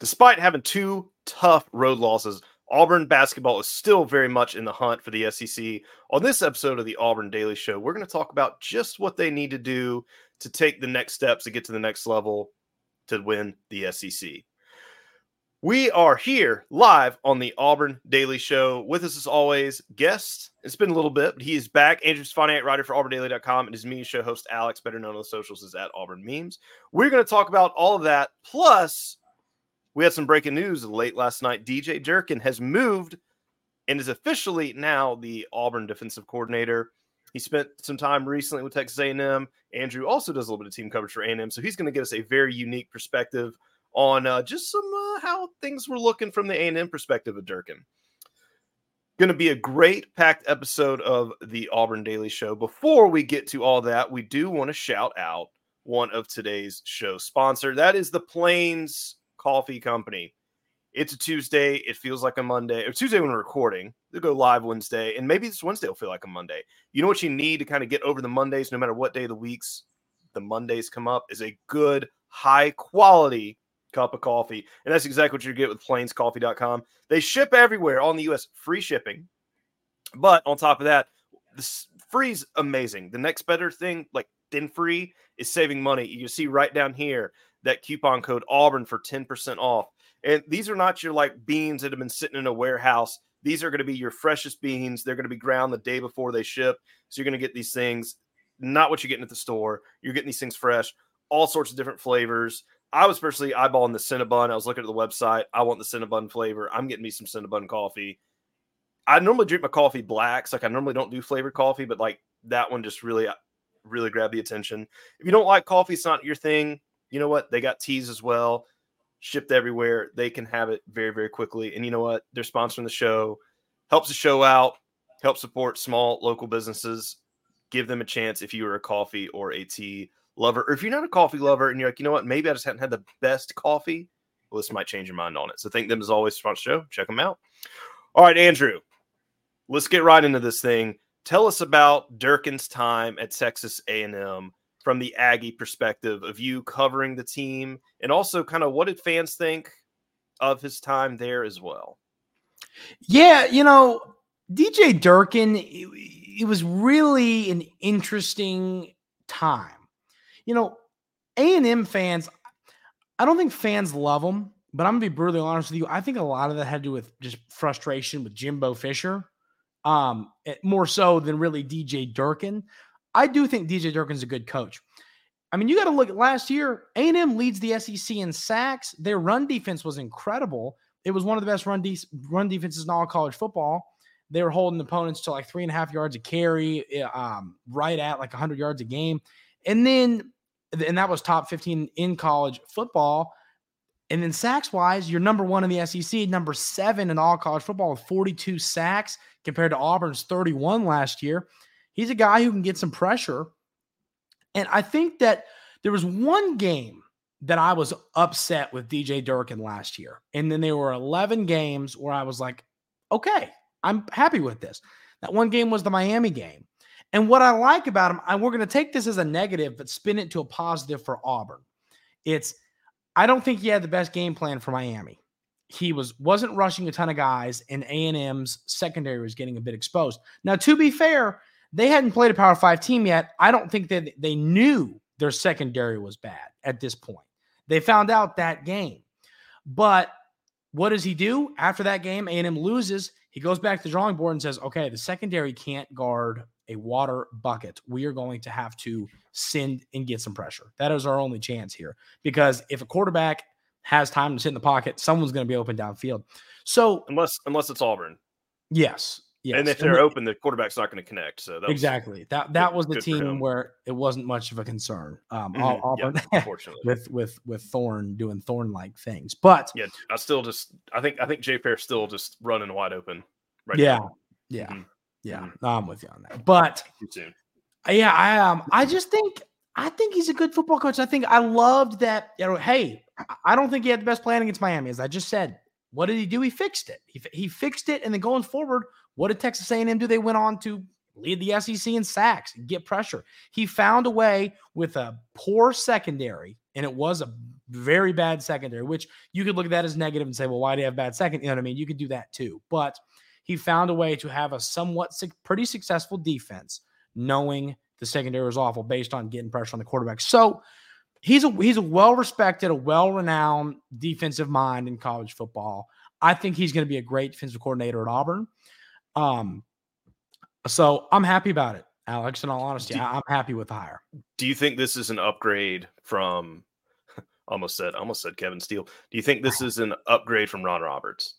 Despite having two tough road losses, Auburn basketball is still very much in the hunt for the SEC. On this episode of the Auburn Daily Show, we're going to talk about just what they need to do to take the next steps to get to the next level to win the SEC. We are here live on the Auburn Daily Show. With us, as always, guest. It's been a little bit, but he is back. Andrew Stefaniak, writer for AuburnDaily.com, and his media show host, Alex, better known on the socials as at Auburn Memes. We're going to talk about all of that. Plus, we had some breaking news late last night. DJ Durkin has moved and is officially now the Auburn defensive coordinator. He spent some time recently with Texas A&M. Andrew also does a little bit of team coverage for A&M, so he's going to give us a very unique perspective on uh, just some uh, how things were looking from the A&M perspective of Durkin. Going to be a great packed episode of the Auburn Daily Show. Before we get to all that, we do want to shout out one of today's show sponsor. That is the Plains Coffee Company. It's a Tuesday. It feels like a Monday. Or Tuesday when we're recording. They'll go live Wednesday, and maybe this Wednesday will feel like a Monday. You know what you need to kind of get over the Mondays, no matter what day of the weeks the Mondays come up, is a good, high quality cup of coffee. And that's exactly what you get with plainscoffee.com. They ship everywhere on the US, free shipping. But on top of that, this free's amazing. The next better thing, like thin free, is saving money. You see right down here that coupon code Auburn for 10% off. And these are not your like beans that have been sitting in a warehouse. These are going to be your freshest beans. They're going to be ground the day before they ship. So you're going to get these things, not what you're getting at the store. You're getting these things fresh, all sorts of different flavors. I was personally eyeballing the Cinnabon. I was looking at the website. I want the Cinnabon flavor. I'm getting me some Cinnabon coffee. I normally drink my coffee blacks. Like I normally don't do flavored coffee, but like that one just really, really grabbed the attention. If you don't like coffee, it's not your thing. You know what? They got teas as well, shipped everywhere. They can have it very, very quickly. And you know what? They're sponsoring the show, helps the show out, help support small local businesses. Give them a chance if you are a coffee or a tea lover, or if you're not a coffee lover and you're like, you know what, maybe I just haven't had the best coffee, well, this might change your mind on it. So thank them as always for the show. Check them out. All right, Andrew, let's get right into this thing. Tell us about Durkin's time at Texas A&M from the Aggie perspective of you covering the team, and also kind of what did fans think of his time there as well. Yeah, you know, DJ Durkin, it, it was really an interesting time you know, A and M fans, I don't think fans love him, but I'm gonna be brutally honest with you. I think a lot of that had to do with just frustration with Jimbo Fisher, um, eh, more so than really DJ Durkin. I do think DJ Durkin's a good coach. I mean, you got to look at last year. A and M leads the SEC in sacks. Their run defense was incredible. It was one of the best run de- run defenses in all college football. They were holding opponents to like three and a half yards a carry, eh, um, right at like 100 yards a game. And then and that was top 15 in college football. And then sacks wise, you're number one in the SEC, number seven in all college football with 42 sacks compared to Auburn's 31 last year. He's a guy who can get some pressure. And I think that there was one game that I was upset with DJ Durkin last year. And then there were 11 games where I was like, okay, I'm happy with this. That one game was the Miami game. And what I like about him, and we're going to take this as a negative, but spin it to a positive for Auburn. It's I don't think he had the best game plan for Miami. He was wasn't rushing a ton of guys, and A and M's secondary was getting a bit exposed. Now, to be fair, they hadn't played a Power Five team yet. I don't think that they knew their secondary was bad at this point. They found out that game, but what does he do after that game? A and M loses. He goes back to the drawing board and says, "Okay, the secondary can't guard a water bucket. We are going to have to send and get some pressure. That is our only chance here because if a quarterback has time to sit in the pocket, someone's going to be open downfield. So unless unless it's Auburn, yes, yes. And if they're and open, the quarterback's not going to connect. So that exactly that that good, was the team where it wasn't much of a concern. Um, mm-hmm. Auburn, yeah, unfortunately, with with with Thorne doing Thorne like things, but yeah, I still just I think I think Jay Fair still just running wide open. Right yeah, now. yeah. Mm-hmm. Yeah, mm-hmm. I'm with you on that. But yeah, I um, I just think I think he's a good football coach. I think I loved that. You know, hey, I don't think he had the best plan against Miami, as I just said. What did he do? He fixed it. He, he fixed it, and then going forward, what did Texas A&M do? They went on to lead the SEC in sacks, and get pressure. He found a way with a poor secondary and it was a very bad secondary, which you could look at that as negative and say, well, why do you have bad second? You know what I mean? You could do that too. But he found a way to have a somewhat pretty successful defense, knowing the secondary was awful based on getting pressure on the quarterback. So he's a he's a well respected, a well renowned defensive mind in college football. I think he's going to be a great defensive coordinator at Auburn. Um, so I'm happy about it, Alex. In all honesty, I'm happy with the hire. Do you think this is an upgrade from? Almost said, almost said Kevin Steele. Do you think this is an upgrade from Ron Roberts?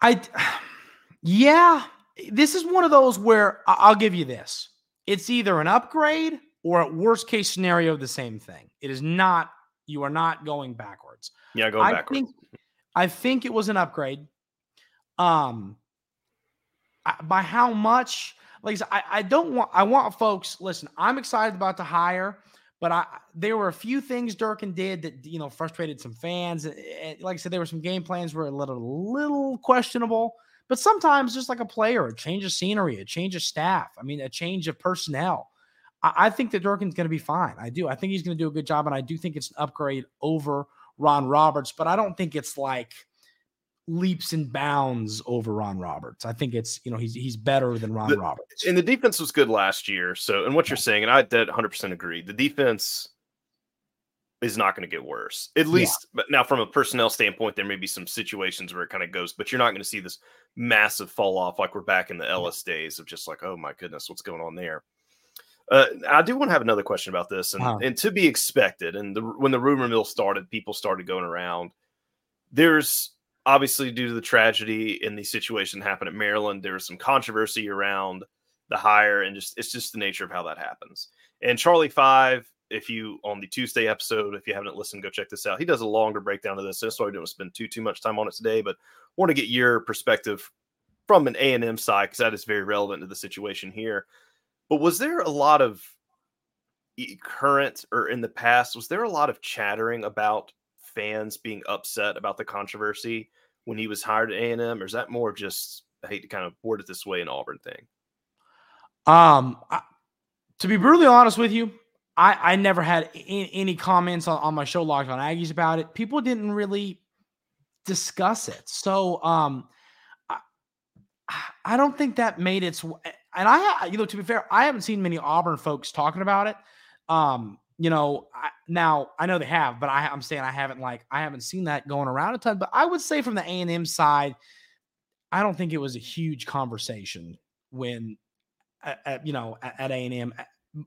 I, yeah, this is one of those where I'll give you this. It's either an upgrade or at worst case scenario, the same thing. It is not, you are not going backwards. Yeah, going backwards. Think, I think it was an upgrade. Um, by how much? Like I, I don't want. I want folks. Listen, I'm excited about the hire, but I there were a few things Durkin did that you know frustrated some fans. Like I said, there were some game plans were a little little questionable. But sometimes, just like a player, a change of scenery, a change of staff. I mean, a change of personnel. I think that Durkin's going to be fine. I do. I think he's going to do a good job, and I do think it's an upgrade over Ron Roberts. But I don't think it's like leaps and bounds over Ron Roberts. I think it's you know he's he's better than Ron the, Roberts. And the defense was good last year. So and what you're saying, and I did 100 percent agree. The defense is not going to get worse. At least, yeah. but now from a personnel standpoint, there may be some situations where it kind of goes, but you're not going to see this massive fall off like we're back in the Ellis days of just like, oh my goodness, what's going on there. Uh, I do want to have another question about this, and, uh-huh. and to be expected. And the, when the rumor mill started, people started going around. There's obviously due to the tragedy and the situation that happened at Maryland, there was some controversy around the hire, and just it's just the nature of how that happens. And Charlie Five, if you on the Tuesday episode, if you haven't listened, go check this out. He does a longer breakdown of this. So I don't spend too too much time on it today, but want to get your perspective from an A and M side because that is very relevant to the situation here. But was there a lot of current or in the past? Was there a lot of chattering about fans being upset about the controversy when he was hired at A&M, or is that more just I hate to kind of word it this way an Auburn thing? Um, I, to be brutally honest with you, I, I never had any, any comments on, on my show Locked on Aggies about it. People didn't really discuss it, so um, I, I don't think that made its. And I, you know, to be fair, I haven't seen many Auburn folks talking about it. Um, you know, I, now I know they have, but I, I'm saying I haven't like I haven't seen that going around a ton. But I would say from the A and M side, I don't think it was a huge conversation when, at, at, you know, at A and M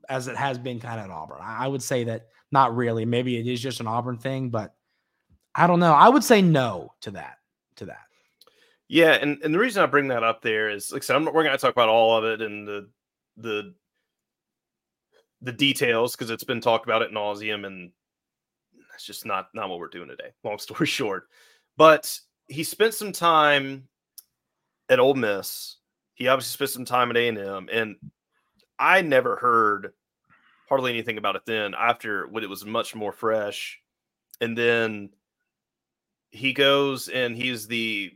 as it has been kind of at Auburn. I would say that not really. Maybe it is just an Auburn thing, but I don't know. I would say no to that. To that. Yeah, and, and the reason I bring that up there is, like I said, I'm, we're going to talk about all of it and the the the details because it's been talked about at nauseum, and that's just not not what we're doing today. Long story short, but he spent some time at Ole Miss. He obviously spent some time at A and M, and I never heard hardly anything about it then. After when it was much more fresh, and then he goes and he's the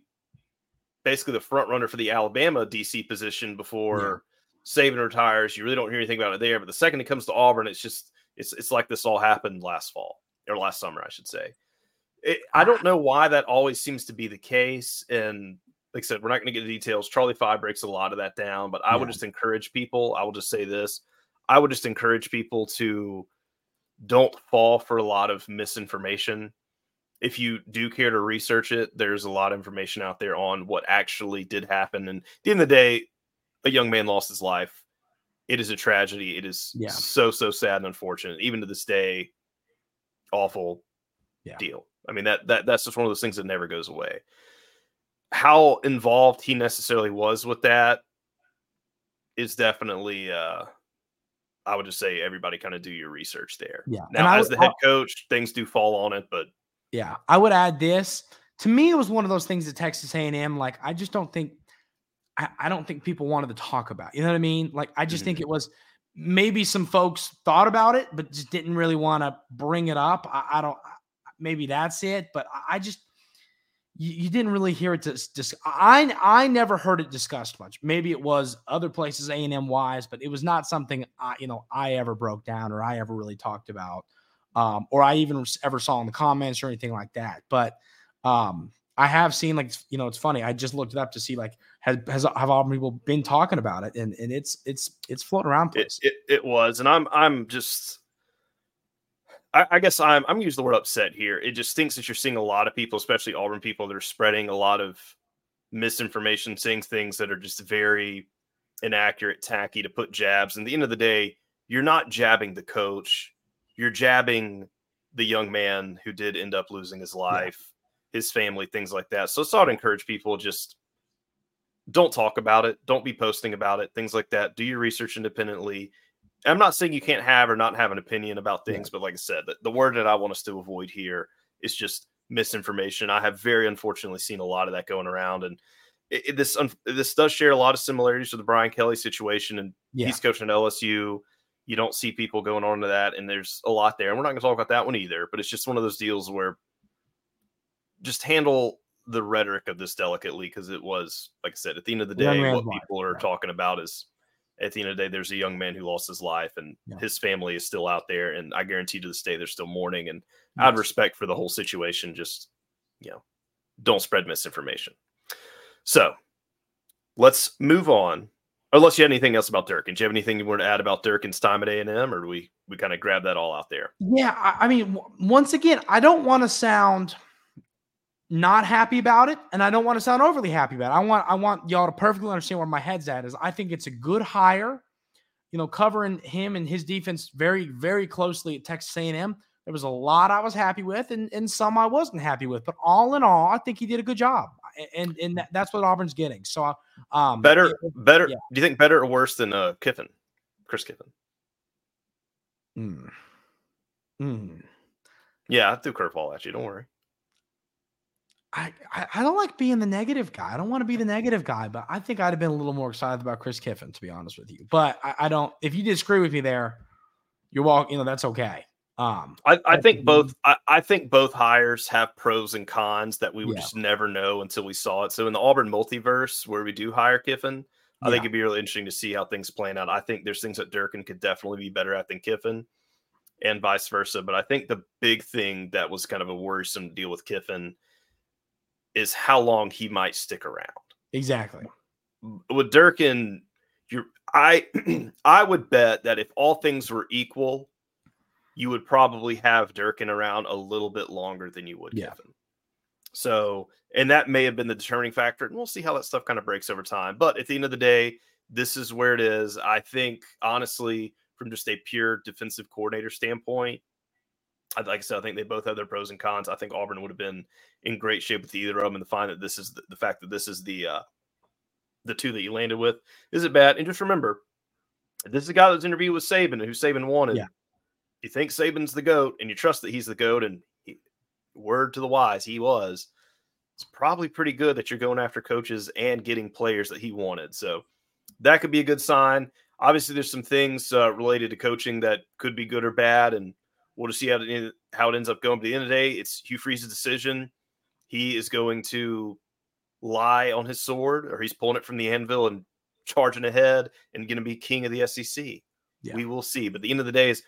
basically the front runner for the Alabama DC position before Saban retires, you really don't hear anything about it there. But the second it comes to Auburn, it's just it's it's like this all happened last fall or last summer, I should say. It, I ah. don't know why that always seems to be the case. And like I said, we're not going to get the details. Charlie Five breaks a lot of that down, but I yeah. would just encourage people. I will just say this: I would just encourage people to don't fall for a lot of misinformation. If you do care to research it, there's a lot of information out there on what actually did happen. And at the end of the day, a young man lost his life. It is a tragedy. It is yeah. so so sad and unfortunate. Even to this day, awful yeah. deal. I mean that that that's just one of those things that never goes away. How involved he necessarily was with that is definitely uh I would just say everybody kind of do your research there. Yeah. Now, as the head coach, things do fall on it, but yeah, I would add this. To me, it was one of those things at Texas A&M. Like, I just don't think I, I, don't think people wanted to talk about. You know what I mean? Like I just mm-hmm. think it was maybe some folks thought about it, but just didn't really want to bring it up. I, I, don't. Maybe that's it. But I just you, you didn't really hear it dis, dis, I I never heard it discussed much. Maybe it was other places A and M wise, but it was not something I you know I ever broke down or I ever really talked about, um, or I even ever saw in the comments or anything like that. But um, I have seen like you know it's funny. I just looked it up to see like has has have all people been talking about it, and and it's it's it's floating around. It, it, it was, and I'm I'm just I, I, guess I'm I'm use the word upset here. It just thinks that you're seeing a lot of people, especially Auburn people, that are spreading a lot of misinformation, saying things that are just very inaccurate, tacky to put jabs. And the end of the day, you're not jabbing the coach, you're jabbing the young man who did end up losing his life, yeah. his family, things like that. So, so I'd encourage people just don't talk about it, don't be posting about it, things like that. Do your research independently. I'm not saying you can't have or not have an opinion about things, yeah. but like I said, the, the word that I want us to avoid here is just misinformation. I have very unfortunately seen a lot of that going around, and it, it, this this does share a lot of similarities to the Brian Kelly situation. And yeah. he's coaching at LSU. You don't see people going on to that, and there's a lot there. And we're not going to talk about that one either. But it's just one of those deals where just handle the rhetoric of this delicately because it was, like I said, at the end of the day, what people are talking about is at the end of the day, there's a young man who lost his life, and yeah. his family is still out there. And I guarantee to this day, they're still mourning. And yes. out of respect for the whole situation, just you know, don't spread misinformation. So let's move on. Unless you had anything else about Durkin, do you have anything you want to add about Durkin's time at A and M, or do we we kind of grab that all out there? Yeah, I, I mean, once again, I don't want to sound not happy about it, and I don't want to sound overly happy about it. I want I want y'all to perfectly understand where my head's at. Is I think it's a good hire. You know, covering him and his defense very very closely at Texas A&M. There was a lot I was happy with, and, and some I wasn't happy with. But all in all, I think he did a good job, and and that, that's what Auburn's getting. So, um, better, it, better. Yeah. Do you think better or worse than uh, Kiffin, Chris Kiffin? Hmm. Hmm. Yeah, I threw curveball at you. Don't worry. I, I, don't like being the negative guy. I don't want to be the negative guy, but I think I'd have been a little more excited about Chris Kiffin, to be honest with you. But I, I don't. If you disagree with me there, you're walking. You know that's okay. Um, I, I think both. I, I, think both hires have pros and cons that we would yeah. just never know until we saw it. So in the Auburn multiverse, where we do hire Kiffin, I yeah. think it'd be really interesting to see how things plan out. I think there's things that Durkin could definitely be better at than Kiffin, and vice versa. But I think the big thing that was kind of a worrisome deal with Kiffin is how long he might stick around. Exactly. With Durkin, you I I would bet that if all things were equal, you would probably have Durkin around a little bit longer than you would yeah. So, and that may have been the determining factor, and we'll see how that stuff kind of breaks over time. But at the end of the day, this is where it is. I think, honestly, from just a pure defensive coordinator standpoint, like I said, I think they both have their pros and cons. I think Auburn would have been in great shape with either of them, and to find that this is the, the fact that this is the uh, the two that you landed with is it bad? And just remember, this is a guy that's interviewed with Saban, who Saban wanted. Yeah. You think Saban's the goat, and you trust that he's the goat, and he, word to the wise, he was. It's probably pretty good that you're going after coaches and getting players that he wanted. So that could be a good sign. Obviously, there's some things uh, related to coaching that could be good or bad, and We'll just see how it, how it ends up going. But at the end of the day, it's Hugh Freeze's decision. He is going to lie on his sword, or he's pulling it from the anvil and charging ahead and going to be king of the SEC. Yeah. We will see. But at the end of the day, is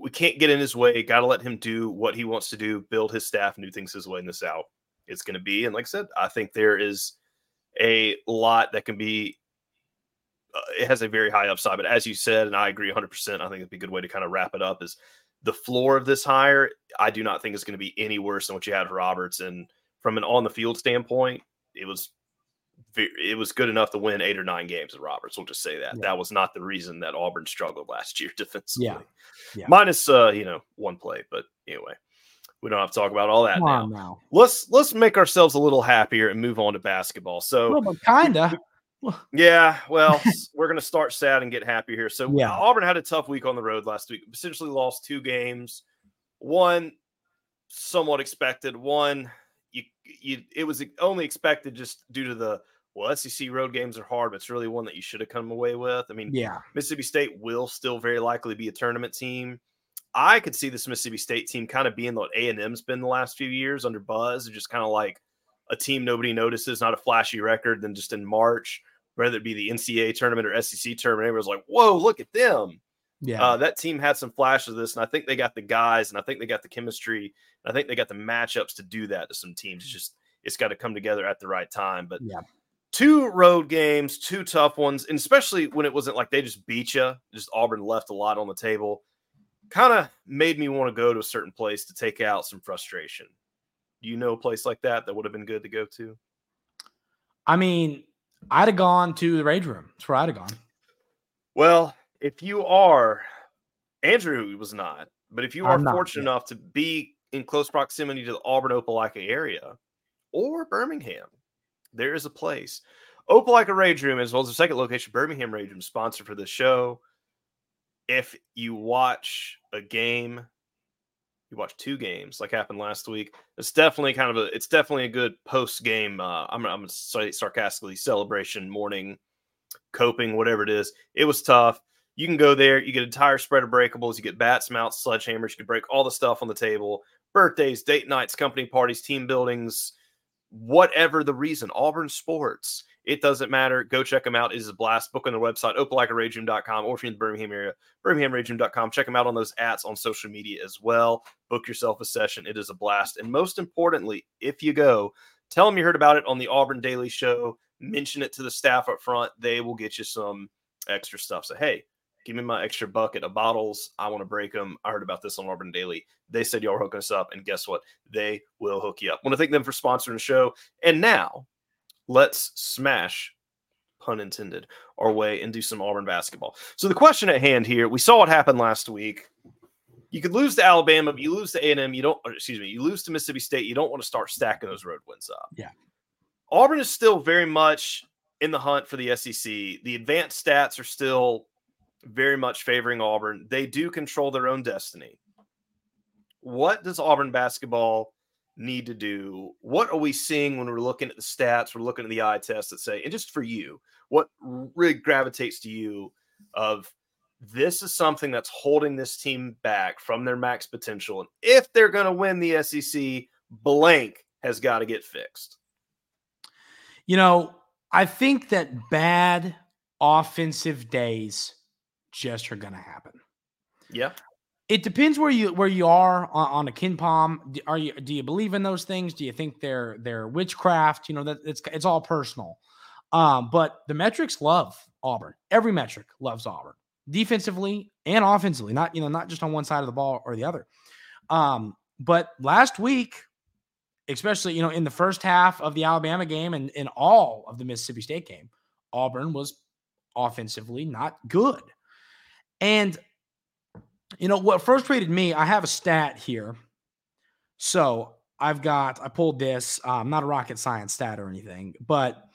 we can't get in his way. Got to let him do what he wants to do, build his staff, and do things his way in the South. It's going to be, and like I said, I think there is a lot that can be. Uh, it has a very high upside, but as you said, and I agree 100. percent I think it'd be a good way to kind of wrap it up. Is the floor of this hire, I do not think is going to be any worse than what you had for Roberts. And from an on the field standpoint, it was it was good enough to win eight or nine games at Roberts. We'll just say that. Yeah. That was not the reason that Auburn struggled last year defensively. Yeah. yeah. Minus uh, you know, one play. But anyway, we don't have to talk about all that now. now. Let's let's make ourselves a little happier and move on to basketball. So well, kinda. Yeah, well, we're going to start sad and get happy here. So, yeah. Auburn had a tough week on the road last week. Essentially, lost two games. One somewhat expected. One you you it was only expected just due to the well, SEC road games are hard, but it's really one that you should have come away with. I mean, yeah, Mississippi State will still very likely be a tournament team. I could see this Mississippi State team kind of being what A and M's been the last few years under Buzz, just kind of like a team nobody notices, not a flashy record, than just in March, whether it be the NCAA tournament or SEC tournament. Everyone's like, "Whoa, look at them!" Yeah, uh, that team had some flashes of this, and I think they got the guys, and I think they got the chemistry, and I think they got the matchups to do that to some teams. It's just it's got to come together at the right time. But yeah, two road games, two tough ones, and especially when it wasn't like they just beat you, just Auburn left a lot on the table, kind of made me want to go to a certain place to take out some frustration. Do you know a place like that that would have been good to go to? I mean, I'd have gone to the Rage Room. That's where I'd have gone. Well, if you are, Andrew was not, but if you are not, fortunate yeah. enough to be in close proximity to the Auburn Opelika area or Birmingham, there is a place. Opelika Rage Room, as well as the second location, Birmingham Rage Room, sponsor for the show. If you watch a game, you watch two games, like happened last week. It's definitely kind of a. It's definitely a good post game. Uh, I'm I'm gonna say sarcastically celebration morning, coping whatever it is. It was tough. You can go there. You get entire spread of breakables. You get bats, mounts, sledgehammers. You can break all the stuff on the table. Birthdays, date nights, company parties, team buildings, whatever the reason. Auburn Sports. It doesn't matter. Go check them out. It is a blast. Book on the website, opelikaraging.com, or if you're in the Birmingham area, birminghamraging.com. Check them out on those ads on social media as well. Book yourself a session. It is a blast. And most importantly, if you go, tell them you heard about it on the Auburn Daily Show. Mention it to the staff up front. They will get you some extra stuff. So, hey, give me my extra bucket of bottles. I want to break them. I heard about this on Auburn Daily. They said y'all were hooking us up. And guess what? They will hook you up. I want to thank them for sponsoring the show. And now, let's smash pun intended our way and do some auburn basketball. So the question at hand here we saw what happened last week. You could lose to alabama but you lose to a&m you don't excuse me you lose to mississippi state you don't want to start stacking those road wins up. Yeah. auburn is still very much in the hunt for the sec the advanced stats are still very much favoring auburn. They do control their own destiny. What does auburn basketball need to do? What are we seeing when we're looking at the stats? We're looking at the eye test that say, and just for you, what really gravitates to you of this is something that's holding this team back from their max potential. And if they're going to win the SEC, blank has got to get fixed. You know, I think that bad offensive days just are going to happen. Yeah. It depends where you where you are on, on a KenPom. Are you do you believe in those things? Do you think they're they're witchcraft? You know that it's it's all personal. Um, but the metrics love Auburn. Every metric loves Auburn, defensively and offensively. Not you know not just on one side of the ball or the other. Um, but last week, especially you know in the first half of the Alabama game and in all of the Mississippi State game, Auburn was offensively not good. And you know what frustrated me? I have a stat here. So I've got, I pulled this, um, not a rocket science stat or anything, but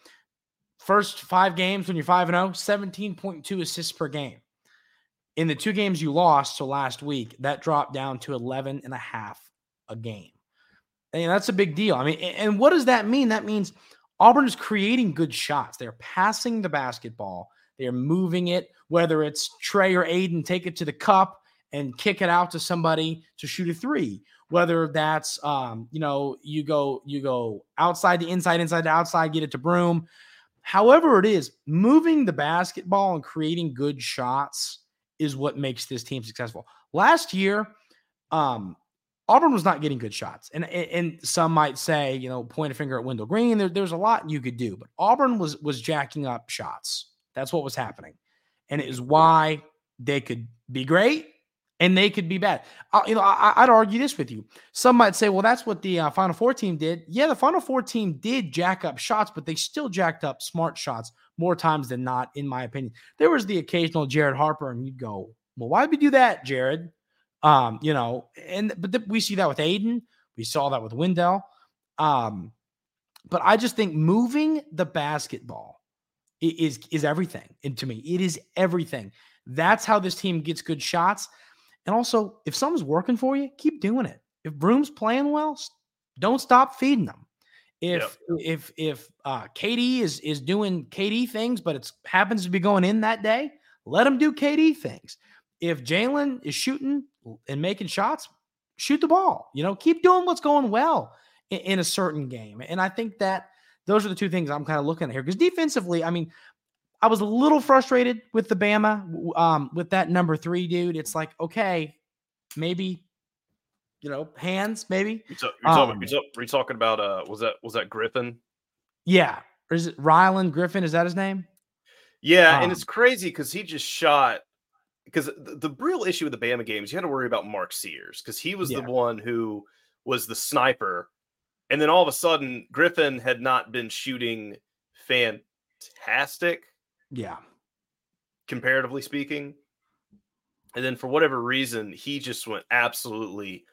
first five games when you're 5 and 0, 17.2 assists per game. In the two games you lost, so last week, that dropped down to 11 and a half a game. And that's a big deal. I mean, and what does that mean? That means Auburn is creating good shots. They're passing the basketball, they're moving it, whether it's Tre or Aden, take it to the cup and kick it out to somebody to shoot a three. Whether that's um, you know, you go you go outside the inside, inside to outside, get it to Broome. However, it is moving the basketball and creating good shots is what makes this team successful. Last year, um, Auburn was not getting good shots, and and some might say, you know, point a finger at Wendell Green. There, there's a lot you could do, but Auburn was was jacking up shots. That's what was happening, and it is why they could be great and they could be bad. Uh, you know, I, I'd argue this with you. Some might say, well, that's what the uh, Final Four team did. Yeah, the Final Four team did jack up shots, but they still jacked up smart shots more times than not, in my opinion. There was the occasional Jared Harper, and you'd go, well, why did we do that, Jared? Um, you know, and but we see that with Aden. We saw that with Wendell. Um, but I just think moving the basketball is is everything. And to me, it is everything. That's how this team gets good shots. And also, if something's working for you, keep doing it. If Broome's playing well, don't stop feeding them. If if if uh, KD is is doing KD things, but it happens to be going in that day, let him do KD things. If Jaylin is shooting and making shots, shoot the ball. You know, keep doing what's going well. in, in a certain game. And I think that those are the two things I'm kind of looking at here. Because defensively, I mean, I was a little frustrated with the Bama, um, with that number three dude. It's like, okay, maybe, you know, hands, maybe. You're, talking, you're, talking, um, you're, you're talking about uh, was that was that Griffin? Yeah, or is it Rylan Griffin? Is that his name? Yeah, um, and it's crazy because he just shot. Because the, the, real issue with the Bama games, you had to worry about Mark Sears because he was yeah. the one who was the sniper, and then all of a sudden Griffin had not been shooting fantastic. Yeah, comparatively speaking. And then for whatever reason, he just went absolutely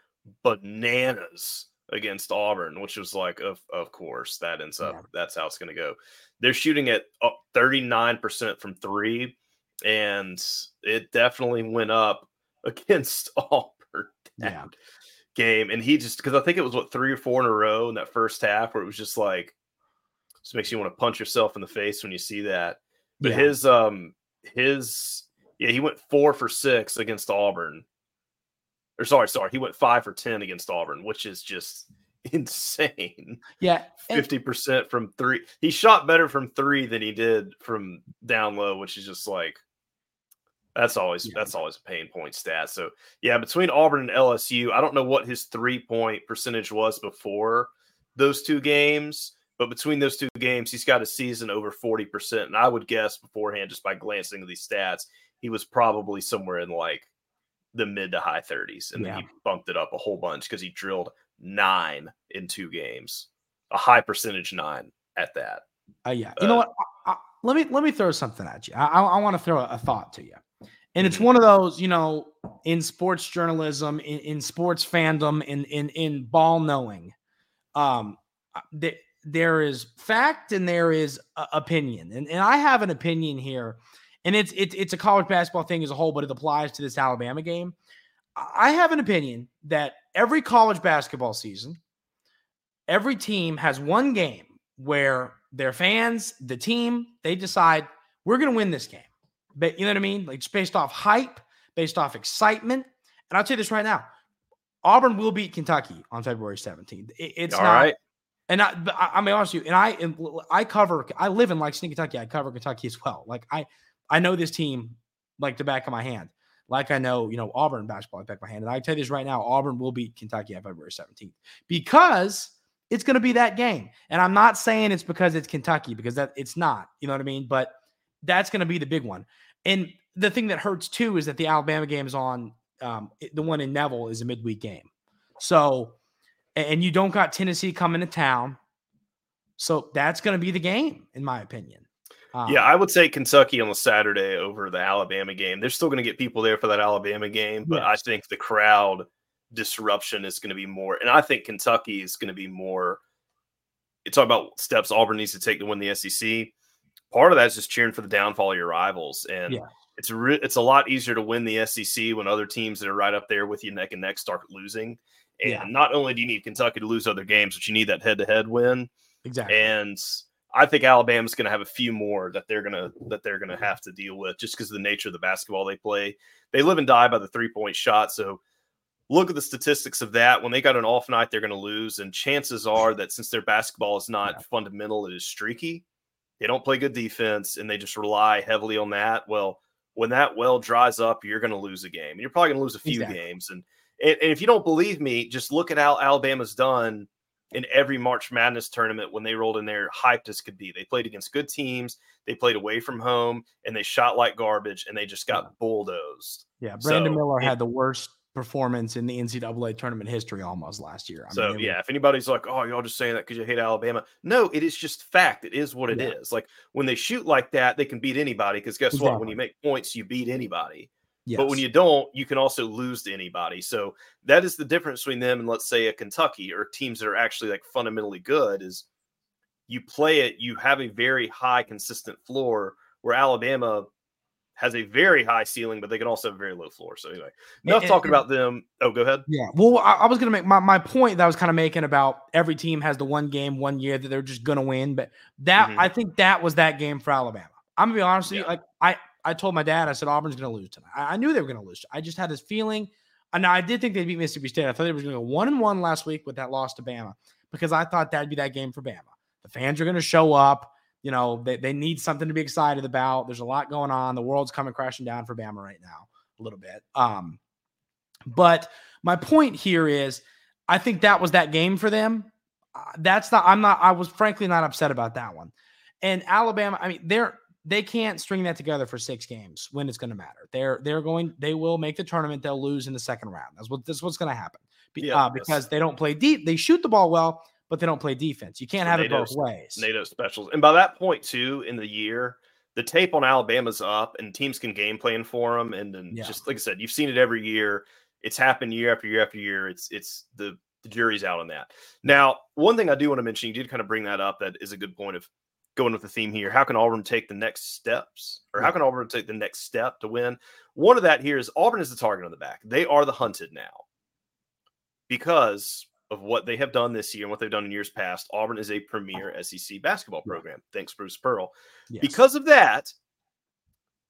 bananas against Auburn, which was like, of of course, that ends up yeah. that's how it's going to go. They're shooting at uh, thirty nine percent from three, and it definitely went up against Auburn. Yeah. Game and he just because I think it was what three or four in a row in that first half where it was just like just makes you want to punch yourself in the face when you see that. But yeah. his um his yeah he went four for six against Auburn or sorry, sorry, he went five for ten against Auburn, which is just insane. Yeah, fifty percent from three. He shot better from three than he did from down low, which is just like that's always yeah. that's always a pain point stat. So yeah, between Auburn and LSU, I don't know what his three point percentage was before those two games, but between those two games, he's got a season over forty percent. And I would guess beforehand, just by glancing at these stats, he was probably somewhere in like the mid to high 30s. And yeah. then he bumped it up a whole bunch because he drilled nine in two games, a high percentage nine at that. Uh, yeah. You uh, know what? I, I, let me let me throw something at you. I, I want to throw a, thought to you. And it's mm-hmm. one of those, you know, in sports journalism, in, in sports fandom, in in in ball knowing, um, uh, th- there is fact and there is opinion, and and I have an opinion here and it's it's it's a college basketball thing as a whole, but it applies to this Alabama game. I have an opinion that every college basketball season, every team has one game where their fans, the team, they decide we're going to win this game. But you know what I mean? Like it's based off hype, based off excitement. And I'll tell you this right now: Auburn will beat Kentucky on February 17th. It, it's All not. Right. And I, I, may honest you, and I, I cover, I live in Lexington, Kentucky. I cover Kentucky as well. Like I, I know this team like the back of my hand. Like I know, you know, Auburn basketball back of my hand. And I tell you this right now, Auburn will beat Kentucky on February 17th because it's going to be that game. And I'm not saying it's because it's Kentucky because that it's not, you know what I mean? But that's going to be the big one. And the thing that hurts too is that the Alabama game is on um, the one in Neville is a midweek game. So, and you don't got Tennessee coming to town. So that's going to be the game, in my opinion. Um, yeah, I would say Kentucky on the Saturday over the Alabama game. They're still going to get people there for that Alabama game, but yes. I think the crowd disruption is going to be more. And I think Kentucky is going to be more. You talk about steps Auburn needs to take to win the SEC. Part of that is just cheering for the downfall of your rivals, and yeah. it's re- it's a lot easier to win the SEC when other teams that are right up there with you neck and neck start losing. And yeah. not only do you need Kentucky to lose other games, but you need that head to head win. Exactly. And I think Alabama's going to have a few more that they're going to that they're going to have to deal with just because of the nature of the basketball they play. They live and die by the three point shot. So look at the statistics of that. When they got an off night, they're going to lose, and chances are that since their basketball is not yeah. fundamental, it is streaky. They don't play good defense, and they just rely heavily on that. Well, when that well dries up, you're going to lose a game. You're probably going to lose a few exactly. games, and, and and if you don't believe me, just look at how Alabama's done in every March Madness tournament when they rolled in there, hyped as could be. They played against good teams, they played away from home, and they shot like garbage, and they just got bulldozed. Yeah, Brandon so, Miller had the worst performance in the NCAA tournament history almost last year. I so mean, yeah, if anybody's like, "Oh, y'all just saying that because you hate Alabama," no, it is just fact. It is what it yeah. is. Like when they shoot like that, they can beat anybody. Because guess exactly. what? When you make points, you beat anybody. Yes. But when you don't, you can also lose to anybody. So that is the difference between them and let's say a Kentucky or teams that are actually like fundamentally good is you play it, you have a very high consistent floor where Alabama has a very high ceiling, but they can also have a very low floor. So anyway, enough and, talking and, about them. Oh, go ahead. Yeah. Well, I, I was going to make my, my point that I was kind of making about every team has the one game, one year that they're just going to win. But that, mm-hmm. I think that was that game for Alabama. I'm gonna be honest with yeah. you. Like I, I told my dad, I said Auburn's going to lose tonight. I, I, knew they were going to lose. I just had this feeling. And I did think they'd beat Mississippi State. I thought they were going to go one and one last week with that loss to Bama. because I thought that'd be that game for Bama. The fans are going to show up. You know, they, they need something to be excited about. There's a lot going on. The world's coming crashing down for Bama right now, a little bit. Um, but my point here is I think that was that game for them. Uh, that's not, I'm not, I was frankly not upset about that one. And Alabama, I mean, they're, they can't string that together for six games when it's going to matter. They're they're going they will make the tournament. They'll lose in the second round. That's what this is what's going to happen. Be, yeah, uh, because they don't play deep. They shoot the ball well, but they don't play defense. You can't have NATO, it both ways. NATO specials, and by that point too in the year, the tape on Alabama's up, and teams can game plan for them. And then yeah. just like I said, you've seen it every year. It's happened year after year after year. It's it's the the jury's out on that. Now, one thing I do want to mention, you did kind of bring that up. That is a good point of going with the theme here. How can Auburn take the next steps, or how can Auburn take the next step to win? One of that here is Auburn is the target on the back. They are the hunted now because of what they have done this year and what they've done in years past. Auburn is a premier SEC basketball program. Thanks, Bruce Pearl. Yes. Because of that,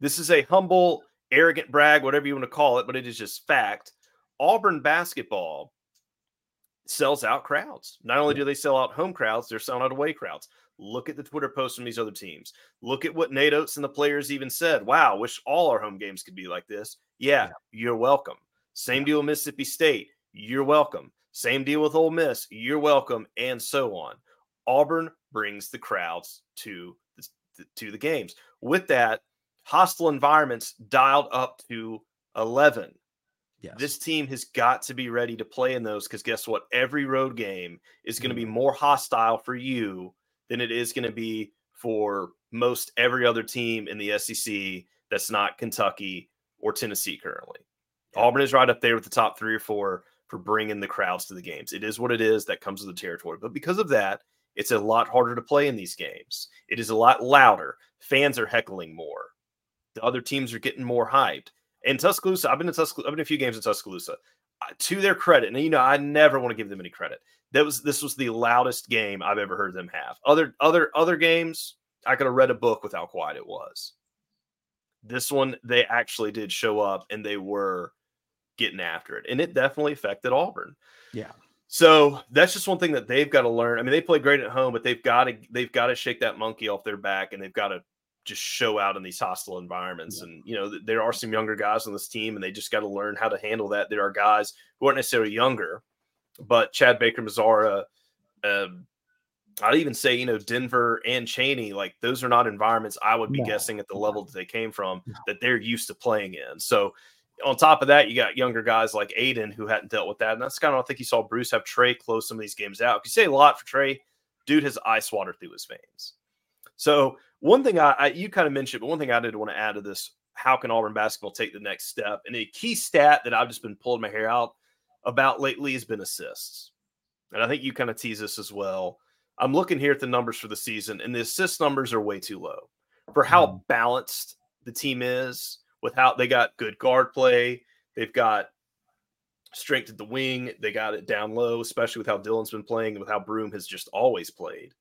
this is a humble, arrogant brag, whatever you want to call it, but it is just fact. Auburn basketball sells out crowds. Not only do they sell out home crowds, they're selling out away crowds. Look at the Twitter posts from these other teams. Look at what Nate Oats and the players even said. Wow, wish all our home games could be like this. Yeah, yeah. you're welcome. Same deal with Mississippi State. You're welcome. Same deal with Ole Miss. You're welcome, and so on. Auburn brings the crowds to the, to the games. With that, hostile environments dialed up to 11. Yes. This team has got to be ready to play in those because guess what? Every road game is going to be mm-hmm. more hostile for you than it is going to be for most every other team in the SEC that's not Kentucky or Tennessee currently. Auburn is right up there with the top three or four for bringing the crowds to the games. It is what it is. That comes with the territory. But because of that, it's a lot harder to play in these games. It is a lot louder. Fans are heckling more. The other teams are getting more hyped. And Tuscaloosa, I've been in Tuscaloosa, I've been a few games in Tuscaloosa. Uh, to their credit, and you know, I never want to give them any credit that was this was the loudest game I've ever heard them have. Other other other games, I could have read a book with how quiet it was. This one, they actually did show up and they were getting after it, and it definitely affected Auburn. Yeah. So that's just one thing that they've got to learn. I mean, they play great at home, but they've got to they've got to shake that monkey off their back, and they've got to just show out in these hostile environments. Yeah. And you know, there are some younger guys on this team, and they just got to learn how to handle that. There are guys who aren't necessarily younger, but Chad Baker Mazara, uh, I'd even say, you know, Denver and Chaney, like those are not environments I would be no. guessing at the level that they came from no. that they're used to playing in. So, on top of that, you got younger guys like Aden who hadn't dealt with that. And that's kind of, I think you saw Bruce have Tre close some of these games out. You say a lot for Tre, dude has ice water through his veins. So, one thing I, I you kind of mentioned, but one thing I did want to add to this how can Auburn basketball take the next step? And a key stat that I've just been pulling my hair out about lately has been assists. And I think you kind of tease this as well. I'm looking here at the numbers for the season, and the assist numbers are way too low for how mm. balanced the team is. Without they got good guard play, they've got strength at the wing, they got it down low, especially with how Dylan's been playing and with how Broome has just always played.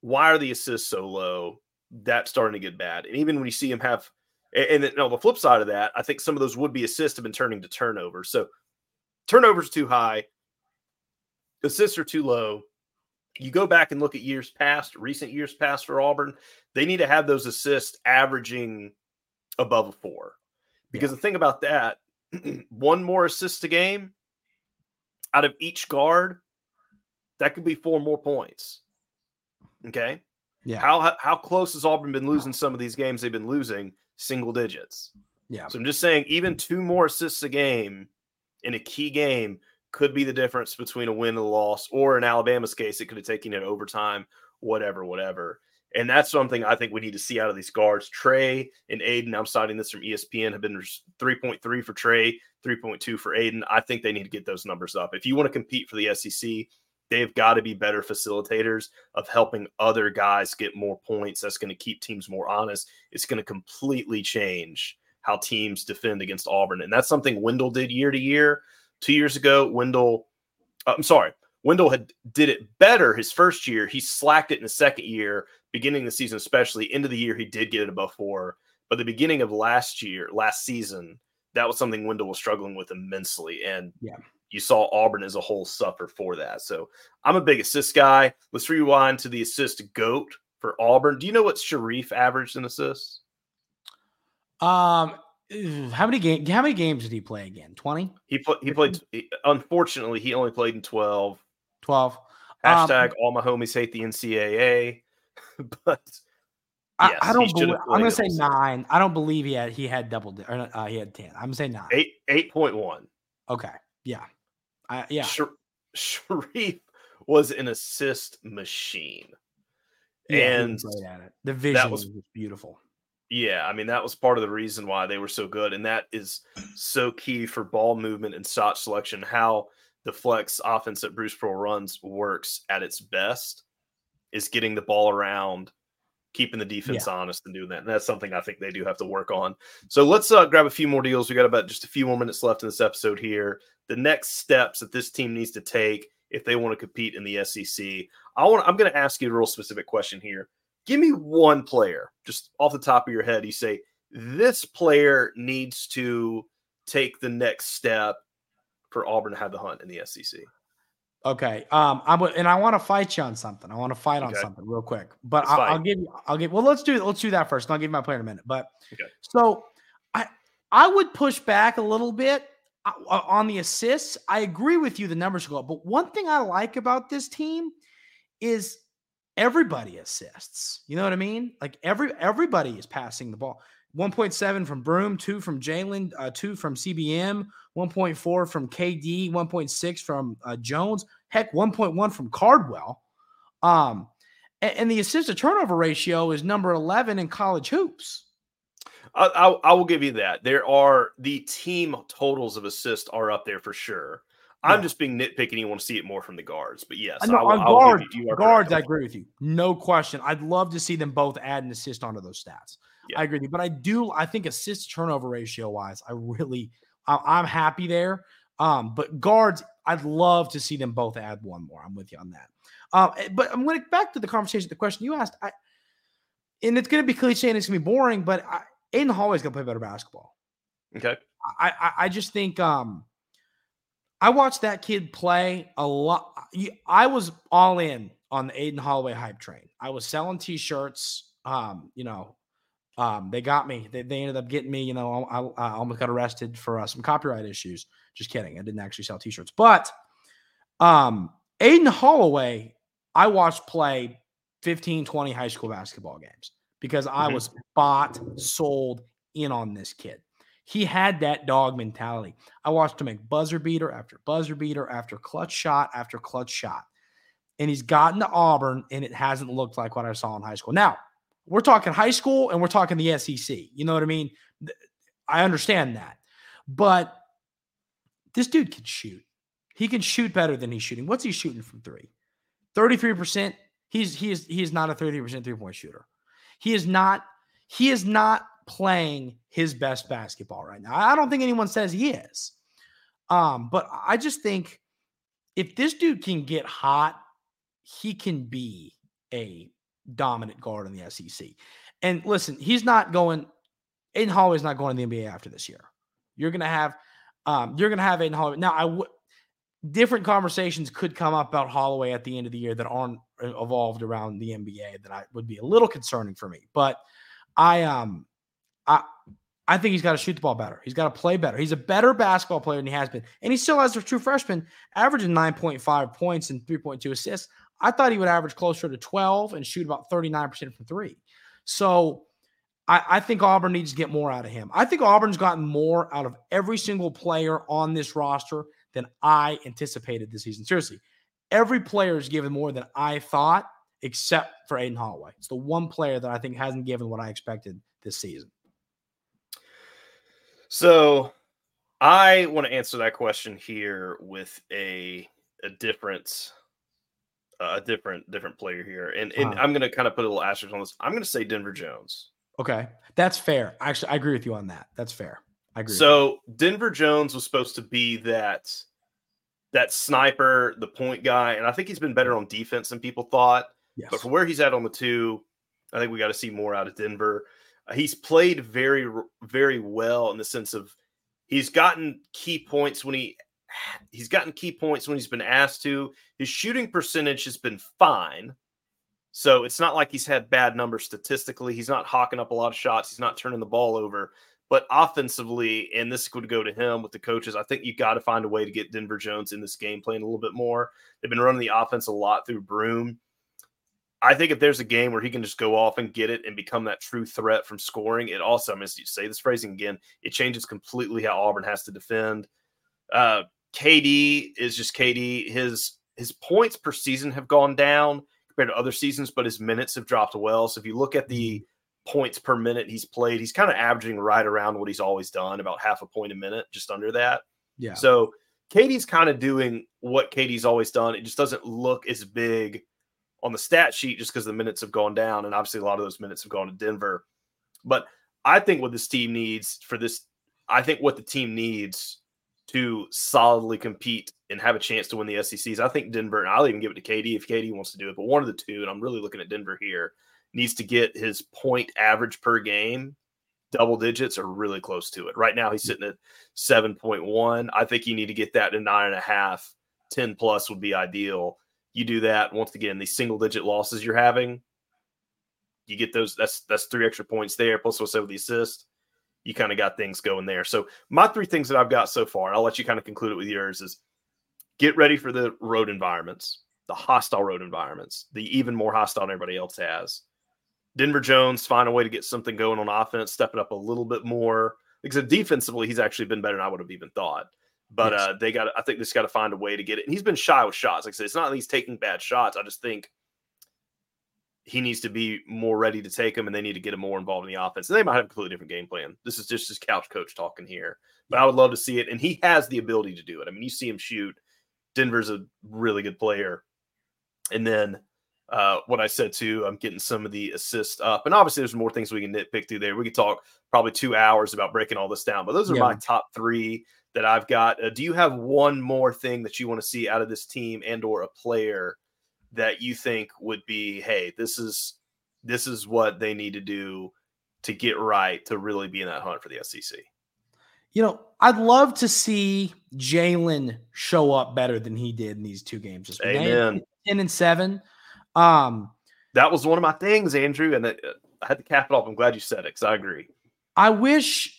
Why are the assists so low? That's starting to get bad. And even when you see him have, and, and on the flip side of that, I think some of those would be assists have been turning to turnovers. So turnovers too high, assists are too low. You go back and look at years past, recent years past for Auburn, they need to have those assists averaging above a four. Because yeah. the thing about that, one more assist a game out of each guard, that could be four more points. Okay. Yeah. How how close has Auburn been losing some of these games they've been losing single digits? Yeah. So I'm just saying, even two more assists a game in a key game could be the difference between a win and a loss, or in Alabama's case, it could have taken it overtime, whatever, whatever. And that's something I think we need to see out of these guards. Tre and Aden, I'm citing this from ESPN, have been 3.3 for Tre, 3.2 for Aden. I think they need to get those numbers up. If you want to compete for the SEC, they've got to be better facilitators of helping other guys get more points. That's going to keep teams more honest. It's going to completely change how teams defend against Auburn. And that's something Wendell did year to year. Two years ago, Wendell, uh, I'm sorry, Wendell had did it better his first year. He slacked it in the second year, beginning the season, especially into the year, he did get it above four. But the beginning of last year, last season, that was something Wendell was struggling with immensely. And yeah, you saw Auburn as a whole suffer for that. So I'm a big assist guy. Let's rewind to the assist goat for Auburn. Do you know what Sharife averaged in assists? Um, how many games? How many games did he play again? Twenty. He played. He played. Unfortunately, he only played in twelve. Twelve. Hashtag um, all my homies hate the NCAA. but yes, I, I, don't. Believe, I'm gonna say nine. I don't believe he had he had double or uh, he had ten. I'm gonna say nine. Eight eight point one. Okay. Yeah. I, yeah. Sharife was an assist machine. Yeah, and the vision was, was beautiful. Yeah, I mean that was part of the reason why they were so good, and that is so key for ball movement and shot selection. How the flex offense that Bruce Pearl runs works at its best is getting the ball around, keeping the defense yeah. honest, and doing that. And that's something I think they do have to work on. So let's uh, grab a few more deals. We got about just a few more minutes left in this episode here. The next steps that this team needs to take if they want to compete in the SEC. I want. I'm going to ask you a real specific question here. Give me one player, just off the top of your head. You say this player needs to take the next step for Auburn to have the hunt in the SEC. Okay. Um, I'm and I want to fight you on something. I want to fight on something real quick. But I'll, I'll, give you. I'll give. Well, let's do. Let's do that first. And I'll give you my player in a minute. But okay. so I I would push back a little bit on the assists. I agree with you. The numbers go up. But one thing I like about this team is everybody assists. You know what I mean? Like every everybody is passing the ball. 1.7 from Broome, two from Jaylin, uh, two from CBM, 1.4 from KD, 1.6 from uh, Jones, heck, 1.1 from Cardwell. Um, and, and the assist to turnover ratio is number 11 in college hoops. I, I, I, will give you that. There are the team totals of assists are up there for sure. I'm just being nitpicking. You want to see it more from the guards, but yes, I know, on guard, you, guards, I agree with you. No question. I'd love to see them both add an assist onto those stats. Yeah. I agree with you, but I do. I think assist turnover ratio wise, I really, I, am happy there. Um, but guards, I'd love to see them both add one more. I'm with you on that. Um, eh, but I'm going to back to the conversation, the question you asked. I, and it's going to be cliche and it's going to be boring, but I, Holloway's going to play better basketball. Okay. I, I, I just think um, I watched that kid play a lot. I was all in on the Aden Holloway hype train. I was selling T-shirts. Um, you know, um, they got me. They, they ended up getting me. You know, I, I almost got arrested for uh, some copyright issues. Just kidding. I didn't actually sell T-shirts, but um, Aden Holloway, I watched play 15, 20 high school basketball games because I mm-hmm. was bought, sold in on this kid. He had that dog mentality. I watched him make buzzer beater after buzzer beater after clutch shot after clutch shot. And he's gotten to Auburn, and it hasn't looked like what I saw in high school. Now, we're talking high school and we're talking the SEC. You know what I mean? I understand that. But this dude can shoot. He can shoot better than he's shooting. What's he shooting from three? 33%. He's he is he is not a 33% three-point shooter. He is not, he is not playing his best basketball right now. I don't think anyone says he is. Um, but I just think if this dude can get hot, he can be a dominant guard in the SEC. And listen, he's not going. Aden Holloway's not going to the NBA after this year. You're to have, um, you're to have Aden Holloway. Now, I would different conversations could come up about Holloway at the end of the year that aren't evolved around the NBA that I would be a little concerning for me. But I um I I think he's got to shoot the ball better. He's got to play better. He's a better basketball player than he has been. And he still has a true freshman averaging 9.5 points and 3.2 assists. I thought he would average closer to 12 and shoot about 39% from three. So I, I, think Auburn needs to get more out of him. I think Auburn's gotten more out of every single player on this roster than I anticipated this season. Seriously, every player is given more than I thought, except for Aden Holloway. It's the one player that I think hasn't given what I expected this season. So I want to answer that question here with a a different a different different player here, and, and uh-huh. I'm going to kind of put a little asterisk on this. I'm going to say Denver Jones. Okay, that's fair. Actually, I agree with you on that. That's fair. I agree. So Denver Jones was supposed to be that that sniper, the point guy, and I think he's been better on defense than people thought. Yes. But for where he's at on the two, I think we got to see more out of Denver. Uh, he's played very, very well in the sense of he's gotten key points when he he's gotten key points when he's been asked to. His shooting percentage has been fine. So it's not like he's had bad numbers statistically. He's not hawking up a lot of shots. He's not turning the ball over. But offensively, and this would go to him with the coaches, I think you got to find a way to get Denver Jones in this game playing a little bit more. They've been running the offense a lot through Broome. I think if there's a game where he can just go off and get it and become that true threat from scoring, it also, I'm going to say this phrasing again, it changes completely how Auburn has to defend. Uh, KD is just KD. His his points per season have gone down compared to other seasons, but his minutes have dropped well. So if you look at the points per minute he's played, he's kind of averaging right around what he's always done, about half a point a minute, just under that. Yeah. So KD's kind of doing what KD's always done. It just doesn't look as big on the stat sheet just because the minutes have gone down. And obviously, a lot of those minutes have gone to Denver. But I think what this team needs for this, I think what the team needs to solidly compete and have a chance to win the SECs. I think Denver, and I'll even give it to KD if KD wants to do it, but one of the two, and I'm really looking at Denver here, needs to get his point average per game double digits or really close to it. Right now, he's sitting at 7.1. I think you need to get that to nine and a half. 10 plus would be ideal. You do that once again, these single digit losses you're having, you get those. That's that's three extra points there. Plus, what's with the assist, you kind of got things going there. So my three things that I've got so far, I'll let you kind of conclude it with yours. Is get ready for the road environments, the hostile road environments, the even more hostile than everybody else has. Denver Jones find a way to get something going on offense, step it up a little bit more. Because defensively, he's actually been better than I would have even thought. But yes. uh, they got, I think, this got to find a way to get it. And he's been shy with shots. Like I said, it's not that he's taking bad shots. I just think he needs to be more ready to take them, and they need to get him more involved in the offense. And they might have a completely different game plan. This is just his couch coach talking here, but I would love to see it. And he has the ability to do it. I mean, you see him shoot. Denver's a really good player. And then uh, what I said too, I'm getting some of the assists up. And obviously, there's more things we can nitpick through there. We could talk probably two hours about breaking all this down, but those are yeah. my top three that I've got. Uh, do you have one more thing that you want to see out of this team and or a player that you think would be, hey, this is this is what they need to do to get right to really be in that hunt for the SEC? You know, I'd love to see Jaylin show up better than he did in these two games. Just Amen. Ten and seven. Um, that was one of my things, Andrew, and it, I had to cap it off. I'm glad you said it because I agree. I wish.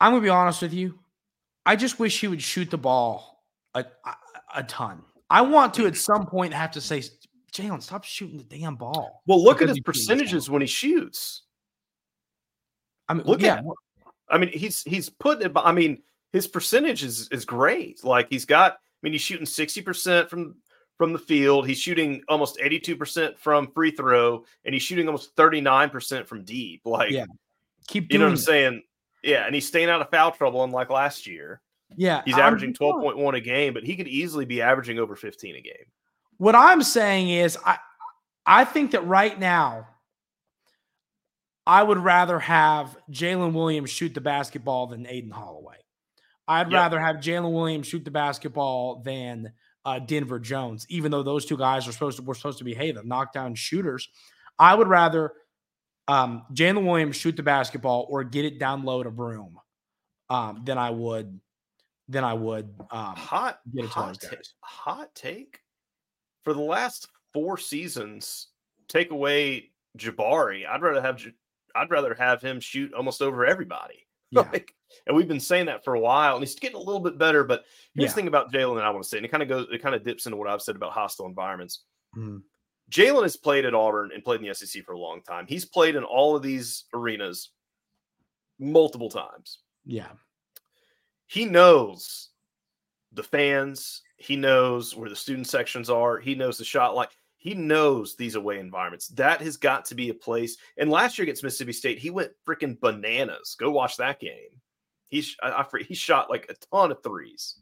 I'm gonna be honest with you. I just wish he would shoot the ball a, a, a ton. I want to at some point have to say, Jaylin, stop shooting the damn ball. Well, look at his percentages when he shoots. I mean, look yeah. at. I mean, he's he's putting it. I mean, his percentage is is great. Like he's got. I mean, he's shooting sixty percent from from the field. He's shooting almost eighty two percent from free throw, and he's shooting almost thirty nine percent from deep. Like, yeah, keep. you know what I'm saying? Yeah, and he's staying out of foul trouble, unlike last year. Yeah, he's averaging twelve point one a game, but he could easily be averaging over fifteen a game. What I'm saying is, I I think that right now, I would rather have Jaylin Williams shoot the basketball than Aden Holloway. I'd yep. rather have Jaylin Williams shoot the basketball than uh, Denver Jones, even though those two guys are supposed to were supposed to be hey the knockdown shooters. I would rather um, Jaylin Williams shoot the basketball or get it down low to Broome um, than I would than I would um, hot get it to hot, guys. hot take for the last four seasons, take away Jabari, I'd rather have I'd rather have him shoot almost over everybody. Yeah. Like, and we've been saying that for a while, and he's getting a little bit better. But here's yeah. the thing about Jaylin, that I want to say, and it kind of goes, it kind of dips into what I've said about hostile environments. Mm. Jaylin has played at Auburn and played in the SEC for a long time. He's played in all of these arenas multiple times. Yeah. He knows the fans, he knows where the student sections are. He knows the shot like he knows these away environments. That has got to be a place. And last year against Mississippi State, he went freaking bananas. Go watch that game. He's I, I, he shot like a ton of threes.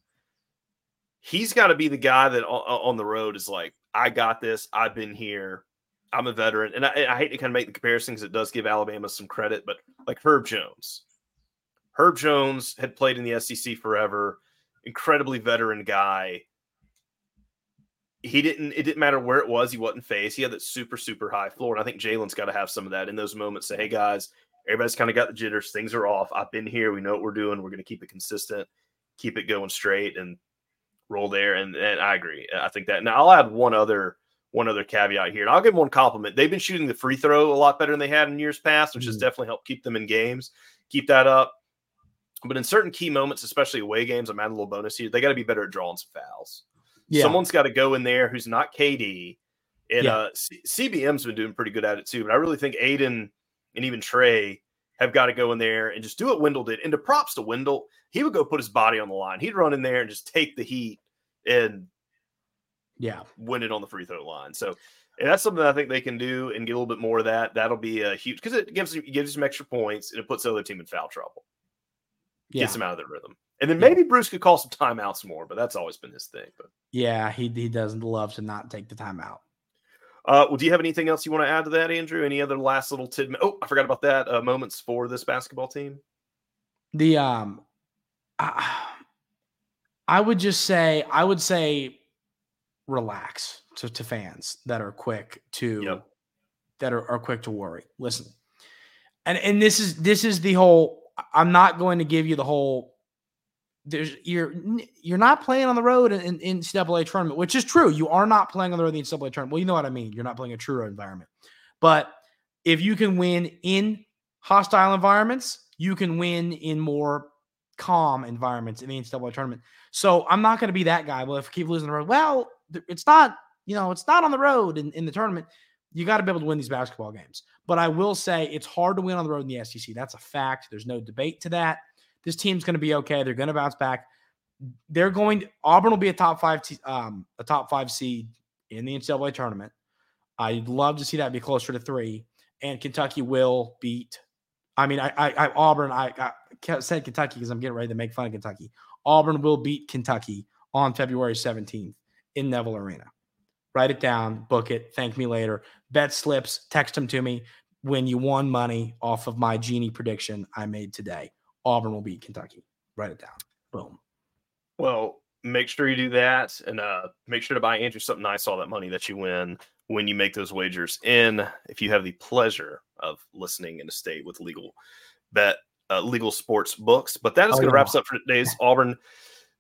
He's got to be the guy that on, on the road is like, I got this. I've been here. I'm a veteran, and I, I hate to kind of make the comparison because it does give Alabama some credit, but like Herb Jones, Herb Jones had played in the SEC forever, incredibly veteran guy he didn't it didn't matter where it was he wasn't phased he had that super super high floor and i think jaylin's got to have some of that in those moments say hey guys everybody's kind of got the jitters things are off i've been here we know what we're doing we're going to keep it consistent keep it going straight and roll there. And, and I agree. I think that. Now I'll add one other one other caveat here, and I'll give one compliment. They've been shooting the free throw a lot better than they had in years past, which mm. has definitely helped keep them in games. Keep that up. But in certain key moments, especially away games, I'm adding a little bonus here. They got to be better at drawing some fouls. Yeah. Someone's got to go in there who's not KD. And yeah. uh, C- CBM's been doing pretty good at it too. But I really think Aden and even Tre have got to go in there and just do what Wendell did. And to props to Wendell, he would go put his body on the line. He'd run in there and just take the heat and yeah, win it on the free throw line. So and that's something I think they can do and get a little bit more of that. That'll be a huge because it gives it gives them extra points and it puts the other team in foul trouble. Yeah. Gets them out of their rhythm. And then maybe yeah. Bruce could call some timeouts more, but that's always been his thing. But yeah, he he doesn't love to not take the timeout. Uh, well, do you have anything else you want to add to that, Andrew? Any other last little tidbit? Oh, I forgot about that. Uh, moments for this basketball team. The um, I, I would just say I would say relax to, to fans that are quick to yep. that are, are quick to worry. Listen, and and this is this is the whole. I'm not going to give you the whole there's you're you're not playing on the road in, in NCAA tournament, which is true. You are not playing on the road in the NCAA tournament. Well, you know what I mean. You're not playing a true road environment. But if you can win in hostile environments, you can win in more calm environments in the NCAA tournament. So I'm not going to be that guy. Well, if we keep losing the road, well, it's not, you know, it's not on the road in, in the tournament. You got to be able to win these basketball games. But I will say it's hard to win on the road in the SEC. That's a fact. There's no debate to that. This team's going to be okay. They're going to bounce back. They're going. To, Auburn will be a top five, t- um, a top five seed in the NCAA tournament. I'd love to see that be closer to three. And Kentucky will beat. I mean, I, I, I Auburn. I, I said Kentucky because I'm getting ready to make fun of Kentucky. Auburn will beat Kentucky on February 17th in Neville Arena. Write it down, book it, thank me later. Bet slips, text them to me when you won money off of my genie prediction I made today. Auburn will beat Kentucky. Write it down. Boom. Well, make sure you do that and uh, make sure to buy Andrew something nice, all that money that you win when you make those wagers in. If you have the pleasure of listening in a state with legal bet, uh, legal sports books. But that is oh, going to wrap us up for today's Auburn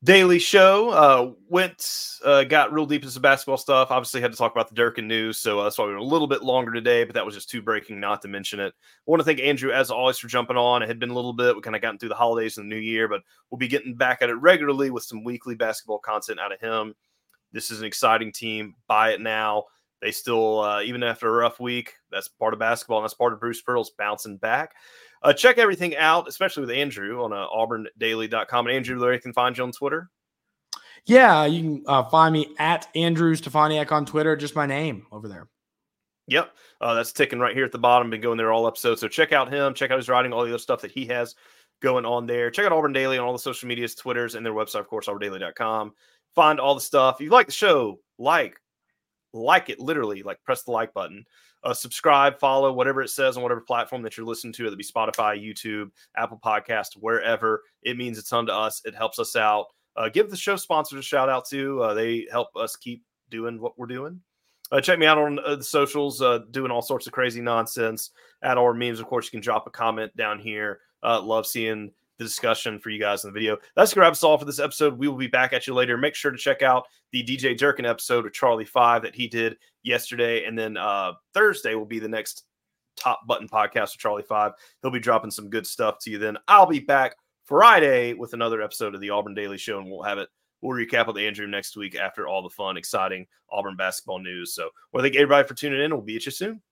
Daily Show. Uh, went, uh, got real deep into some basketball stuff. Obviously, had to talk about the Durkin news, so uh, that's why we were a little bit longer today. But that was just too breaking not to mention it. I want to thank Andrew as always for jumping on. It had been a little bit. We kind of gotten through the holidays and the new year, but we'll be getting back at it regularly with some weekly basketball content out of him. This is an exciting team. Buy it now. They still, uh, even after a rough week, that's part of basketball, and that's part of Bruce Pearl's bouncing back. Uh, check everything out, especially with Andrew on uh, auburndaily.com. And Andrew, where you can find you on Twitter? Yeah, you can uh, find me at Andrew Stefaniak on Twitter, just my name over there. Yep. Uh, that's ticking right here at the bottom. Been going there all episodes. So check out him, check out his writing, all the other stuff that he has going on there. Check out Auburn Daily on all the social medias, Twitters, and their website, of course, auburndaily.com. Find all the stuff. If you like the show, like, like it literally, like press the like button uh, subscribe, follow, whatever it says on whatever platform that you're listening to, it be Spotify, YouTube, Apple Podcast, wherever. It means a ton to us. It helps us out. Uh, give the show sponsors a shout out too. Uh, they help us keep doing what we're doing. Uh, check me out on uh, the socials, uh, doing all sorts of crazy nonsense at our memes. Of course, you can drop a comment down here. love seeing the discussion for you guys in the video. That's going to wrap us all for this episode. We will be back at you later. Make sure to check out the DJ Durkin episode with Charlie Five that he did yesterday. And then uh, Thursday will be the next top button podcast with Charlie Five. He'll be dropping some good stuff to you then. I'll be back Friday with another episode of the Auburn Daily Show, and we'll have it. We'll recap with Andrew next week after all the fun, exciting Auburn basketball news. So, well, thank everybody for tuning in. We'll be at you soon.